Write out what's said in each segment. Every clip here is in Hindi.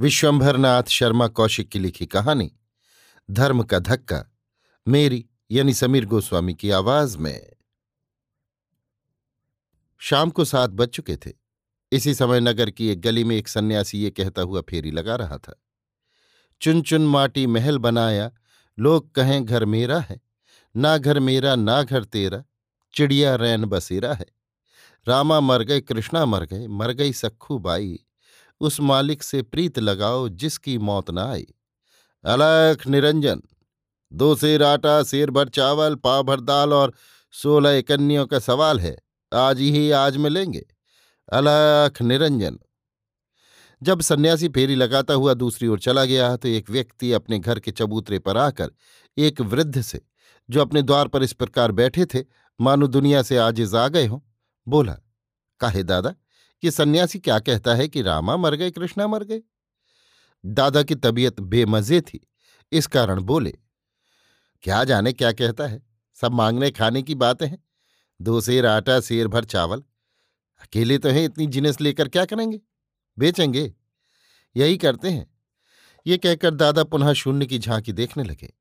विश्वंभरनाथ शर्मा कौशिक की लिखी कहानी, धर्म का धक्का, मेरी यानी समीर गोस्वामी की आवाज़ में। शाम को सात बज चुके थे। इसी समय नगर की एक गली में एक सन्यासी ये कहता हुआ फेरी लगा रहा था। चुन चुन माटी महल बनाया, लोग कहें घर मेरा है, ना घर मेरा, ना घर तेरा, चिड़िया रैन बसेरा है। रामा मर गए, कृष्णा मर गए, मर गई सखू बाई। उस मालिक से प्रीत लगाओ जिसकी मौत न आई। अलख निरंजन, दो सेर आटा, शेर भर चावल पाव भर दाल और सोलह कन्यों का सवाल है। आज ही, आज मिलेंगे। अलख निरंजन। जब सन्यासी फेरी लगाता हुआ दूसरी ओर चला गया तो एक व्यक्ति अपने घर के चबूतरे पर आकर एक वृद्ध से, जो अपने द्वार पर इस प्रकार बैठे थे, मानो दुनिया से आजिज आ गए हों, बोला, काहे दादा कि सन्यासी क्या कहता है कि रामा मर गए, कृष्णा मर गए? दादा की तबीयत बेमजे थी, इस कारण बोले, क्या जाने क्या कहता है? सब मांगने खाने की बातें हैं दो शेर आटा, शेर भर, चावल। अकेले तो हैं, इतनी जिनस लेकर क्या करेंगे? बेचेंगे? यही करते हैं। ये कहकर दादा पुनः शून्य की झांकी देखने लगे।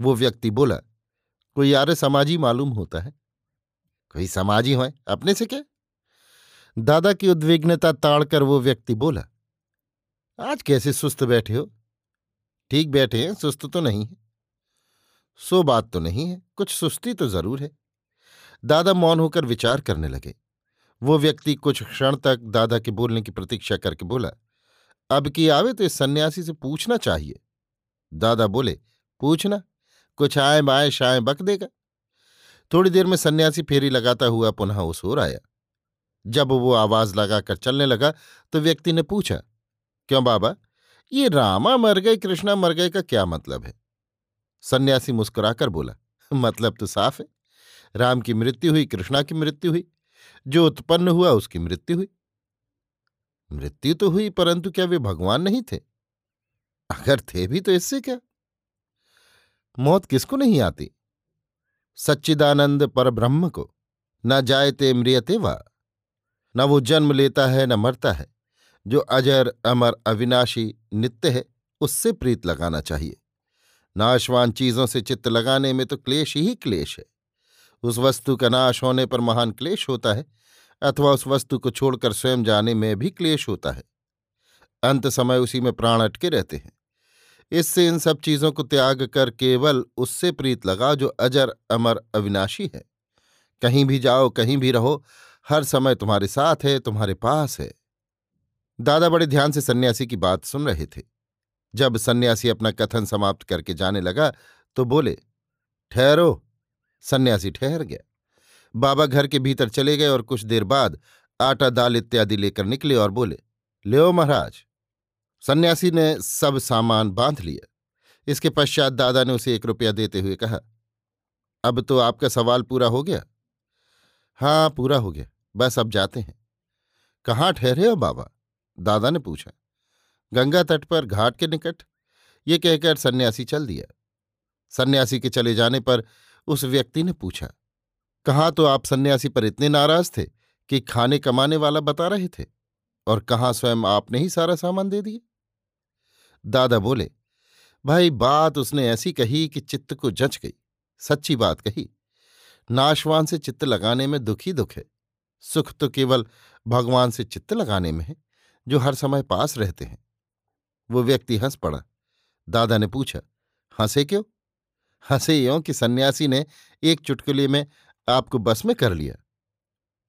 वो व्यक्ति बोला, कोई यार समाजी मालूम होता है? कोई समाजी हो अपने से क्या? दादा की उद्विग्नता ताड़कर वो व्यक्ति बोला, आज कैसे सुस्त बैठे हो? ठीक बैठे हैं, सुस्त तो नहीं है। सो बात तो नहीं है, कुछ सुस्ती तो ज़रूर है। दादा मौन होकर विचार करने लगे। वो व्यक्ति कुछ क्षण तक दादा के बोलने की प्रतीक्षा करके बोला, अब की आवे तो इस सन्यासी से पूछना चाहिए। दादा बोले, पूछना, कुछ आए बाए शाए बक देगा। थोड़ी देर में सन्यासी फेरी लगाता हुआ पुनः उस ओर आया। जब वो आवाज़ लगाकर चलने लगा तो व्यक्ति ने पूछा, क्यों बाबा? ये रामा मर गए कृष्णा मर गए का क्या मतलब है? सन्यासी मुस्कुराकर बोला मतलब तो साफ़ है। राम की मृत्यु हुई, कृष्णा की मृत्यु हुई। जो उत्पन्न हुआ, उसकी मृत्यु हुई। मृत्यु तो हुई, परंतु क्या वे भगवान नहीं थे? अगर थे भी तो इससे क्या? मौत किसको नहीं आती? सच्चिदानंद पर ब्रह्म को। न जायते म्रियते वा। न वो जन्म लेता है, न मरता है। जो अजर, अमर, अविनाशी नित्य है, उससे प्रीत लगाना चाहिए। नाशवान चीज़ों से चित्त लगाने में तो क्लेश ही क्लेश है। उस वस्तु का नाश होने पर महान क्लेश होता है, अथवा उस वस्तु को छोड़कर स्वयं जाने में भी क्लेश होता है। अंत समय उसी में प्राण अटके रहते हैं। इससे इन सब चीज़ों को त्याग कर केवल उससे प्रीत लगा जो अजर, अमर, अविनाशी है। कहीं भी जाओ, कहीं भी रहो हर समय तुम्हारे साथ है, तुम्हारे पास है। दादा बड़े ध्यान से सन्यासी की बात सुन रहे थे। जब सन्यासी अपना कथन समाप्त करके जाने लगा तो बोले, ठहरो। सन्यासी ठहर गया। बाबा घर के भीतर चले गए और कुछ देर बाद आटा, दाल इत्यादि लेकर निकले और बोले, ले महाराज। सन्यासी ने सब सामान बाँध लिया। इसके पश्चात दादा ने उसे एक रुपया देते हुए कहा, अब तो आपका सवाल पूरा हो गया? हाँ पूरा हो गया। बस अब जाते हैं। कहाँ ठहरे हो बाबा? दादा ने पूछा। गंगा तट पर घाट के निकट। ये कहकर सन्यासी चल दिया। सन्यासी के चले जाने पर उस व्यक्ति ने पूछा, कहाँ तो आप सन्यासी पर इतने नाराज़ थे कि खाने कमाने वाला बता रहे थे? और कहाँ स्वयं आपने ही सारा सामान दे दिया? दादा बोले, भाई, बात उसने ऐसी कही कि चित्त को जच गई। सच्ची बात कही। नाशवान से चित्त लगाने में दुखी दुख है। सुख तो केवल भगवान से चित्त लगाने में है, जो हर समय पास रहते हैं। वो व्यक्ति हंस पड़ा। दादा ने पूछा, हंसे क्यों? हंसे यों कि सन्यासी ने एक चुटकुले में आपको बस में कर लिया।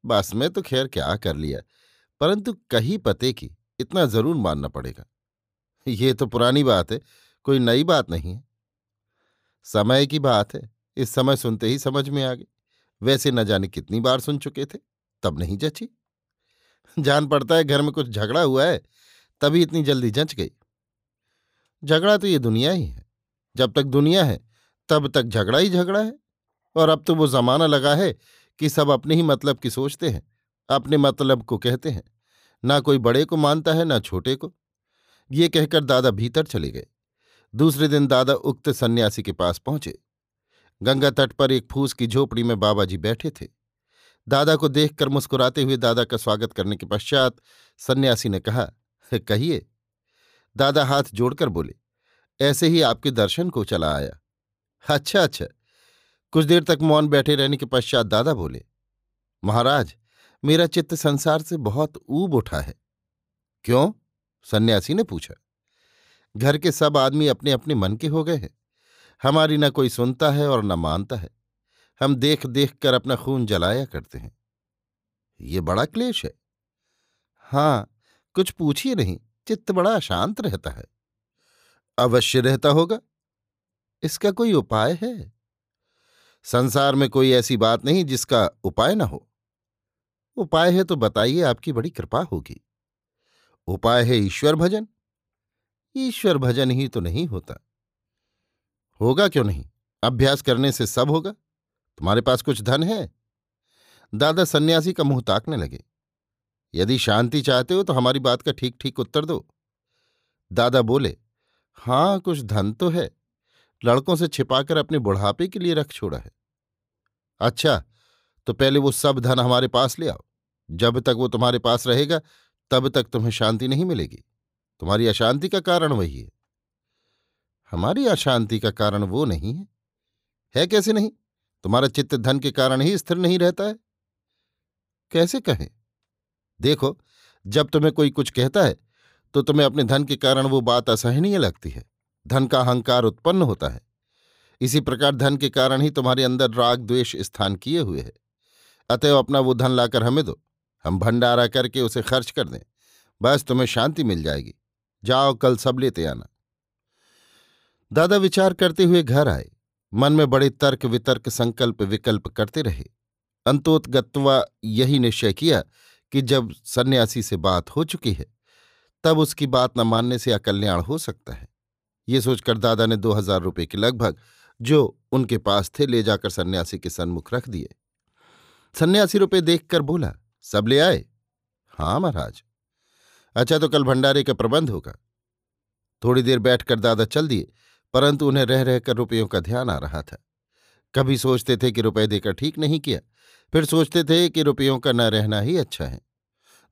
बस में तो खैर क्या कर लिया, परंतु कही पते की इतना ज़रूर मानना पड़ेगा। ये तो पुरानी बात है, कोई नई बात नहीं है। समय की बात है, इस समय सुनते ही समझ में आ गई। वैसे न जाने कितनी बार सुन चुके थे। तब नहीं जची। जान पड़ता है घर में कुछ झगड़ा हुआ है, तभी इतनी जल्दी जंच गई। झगड़ा तो ये दुनिया ही है। जब तक दुनिया है, तब तक झगड़ा ही झगड़ा है। और अब तो वो जमाना लगा है कि सब अपने ही मतलब की सोचते हैं, अपने मतलब को कहते हैं। ना कोई बड़े को मानता है, ना छोटे को। ये कहकर दादा भीतर चले गए। दूसरे दिन दादा उक्त सन्यासी के पास पहुँचे। गंगा तट पर एक फूस की झोपड़ी में बाबा जी बैठे थे। दादा को देखकर मुस्कुराते हुए दादा का स्वागत करने के पश्चात सन्यासी ने कहा कहिए। दादा हाथ जोड़कर बोले, ऐसे ही आपके दर्शन को चला आया। अच्छा अच्छा। कुछ देर तक मौन बैठे रहने के पश्चात दादा बोले, महाराज, मेरा चित्त संसार से बहुत ऊब उठा है। क्यों? सन्यासी ने पूछा। घर के सब आदमी अपने अपने मन के हो गए हैं। हमारी न कोई सुनता है और न मानता है। हम देख देख कर अपना खून जलाया करते हैं। ये बड़ा क्लेश है। हाँ कुछ पूछिए नहीं, चित्त बड़ा अशांत रहता है। अवश्य रहता होगा। इसका कोई उपाय है? संसार में कोई ऐसी बात नहीं जिसका उपाय ना हो। उपाय है तो बताइए आपकी बड़ी कृपा होगी। उपाय है ईश्वर भजन। ईश्वर भजन ही तो नहीं होता। होगा क्यों नहीं? अभ्यास करने से सब होगा। तुम्हारे पास कुछ धन है? दादा सन्यासी का मुँह ताकने लगे। यदि शांति चाहते हो तो हमारी बात का ठीक ठीक उत्तर दो। दादा बोले, हाँ, कुछ धन तो है। लड़कों से छिपाकर अपने बुढ़ापे के लिए रख छोड़ा है। अच्छा तो पहले वो सब धन हमारे पास ले आओ। जब तक वो तुम्हारे पास रहेगा, तब तक तुम्हें शांति नहीं मिलेगी। तुम्हारी अशांति का कारण वही है। हमारी अशांति का कारण वो नहीं है। है कैसे नहीं? तुम्हारा चित्त धन के कारण ही स्थिर नहीं रहता है? कैसे कहें? देखो, जब तुम्हें कोई कुछ कहता है तो तुम्हें अपने धन के कारण वो बात असहनीय लगती है। धन का अहंकार उत्पन्न होता है। इसी प्रकार धन के कारण ही तुम्हारे अंदर राग, द्वेष स्थान किए हुए है। अतएव अपना वो धन लाकर हमें दो। हम भंडारा करके उसे खर्च कर दें। बस तुम्हें शांति मिल जाएगी। जाओ, कल सब लेते आना। दादा विचार करते हुए घर आए। मन में बड़े तर्क वितर्क संकल्प विकल्प करते रहे। अंतोतगत्वा यही निश्चय किया कि जब सन्यासी से बात हो चुकी है, तब उसकी बात न मानने से अकल्याण हो सकता है। ये सोचकर दादा ने दो हज़ार रुपये के लगभग, जो उनके पास थे, ले जाकर सन्यासी के सन्मुख रख दिए। सन्यासी रुपये देखकर बोला, सब ले आए? हाँ महाराज। अच्छा तो कल भंडारे का प्रबंध होगा। थोड़ी देर बैठकर दादा चल दिए। परंतु उन्हें रह रहकर रुपयों का ध्यान आ रहा था। कभी सोचते थे कि रुपए देकर ठीक नहीं किया, फिर सोचते थे कि रुपयों का न रहना ही अच्छा है।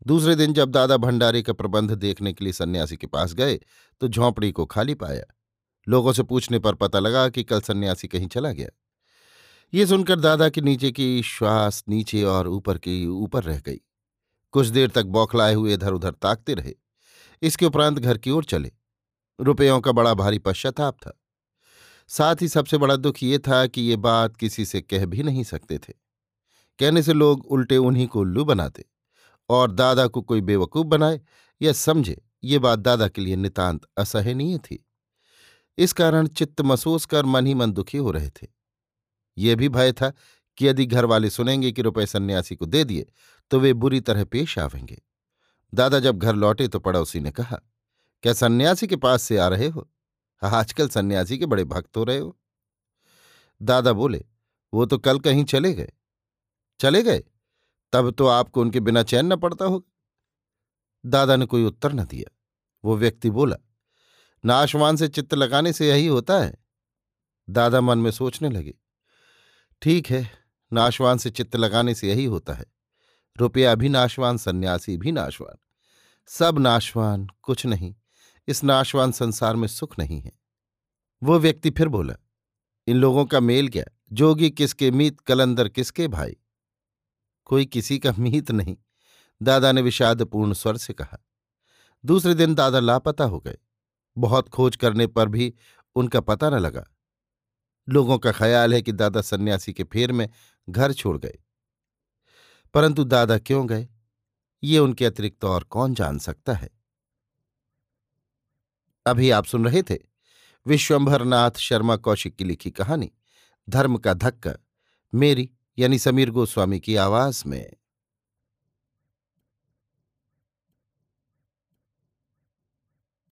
दूसरे दिन जब दादा भंडारी का प्रबंध देखने के लिए सन्यासी के पास गए तो झोंपड़ी को खाली पाया। लोगों से पूछने पर पता लगा कि कल सन्यासी कहीं चला गया। ये सुनकर दादा के नीचे की श्वास नीचे और ऊपर की ऊपर रह गई। कुछ देर तक बौखलाए हुए इधर उधर ताकते रहे। इसके उपरांत घर की ओर चले। रुपयों का बड़ा भारी पश्चाताप था। साथ ही सबसे बड़ा दुख ये था कि ये बात किसी से कह भी नहीं सकते थे। कहने से लोग उल्टे उन्हीं को उल्लू बनाते और दादा को कोई बेवकूफ़ बनाए या समझे, ये बात दादा के लिए नितांत असहनीय थी। इस कारण चित्त महसूस कर मन ही मन दुखी हो रहे थे। ये भी भय था कि यदि घर वाले सुनेंगे कि रुपए सन्यासी को दे दिए तो वे बुरी तरह पेश आवेंगे। दादा जब घर लौटे तो पड़ोसी ने कहा क्या सन्यासी के पास से आ रहे हो? आजकल सन्यासी के बड़े भक्त हो रहे हो। दादा बोले, वो तो कल कहीं चले गए। चले गए? तब तो आपको उनके बिना चैन न पड़ता होगा। दादा ने कोई उत्तर न दिया। वो व्यक्ति बोला नाशवान से चित्त लगाने से यही होता है। दादा मन में सोचने लगे, ठीक है नाशवान से चित्त लगाने से यही होता है। रुपया भी नाशवान सन्यासी भी नाशवान सब नाशवान कुछ नहीं। इस नाशवान संसार में सुख नहीं है। वो व्यक्ति फिर बोला, इन लोगों का मेल क्या? जोगी किसके मीत, कलंदर किसके भाई? कोई किसी का मीत नहीं। दादा ने विषादपूर्ण स्वर से कहा। दूसरे दिन दादा लापता हो गए। बहुत खोज करने पर भी उनका पता न लगा। लोगों का ख्याल है कि दादा सन्यासी के फेर में घर छोड़ गए। परंतु दादा क्यों गए? ये उनके अतिरिक्त और कौन जान सकता है? अभी आप सुन रहे थे विश्वंभरनाथ शर्मा कौशिक की लिखी कहानी, धर्म का धक्का, मेरी यानी समीर गोस्वामी की आवाज़ में।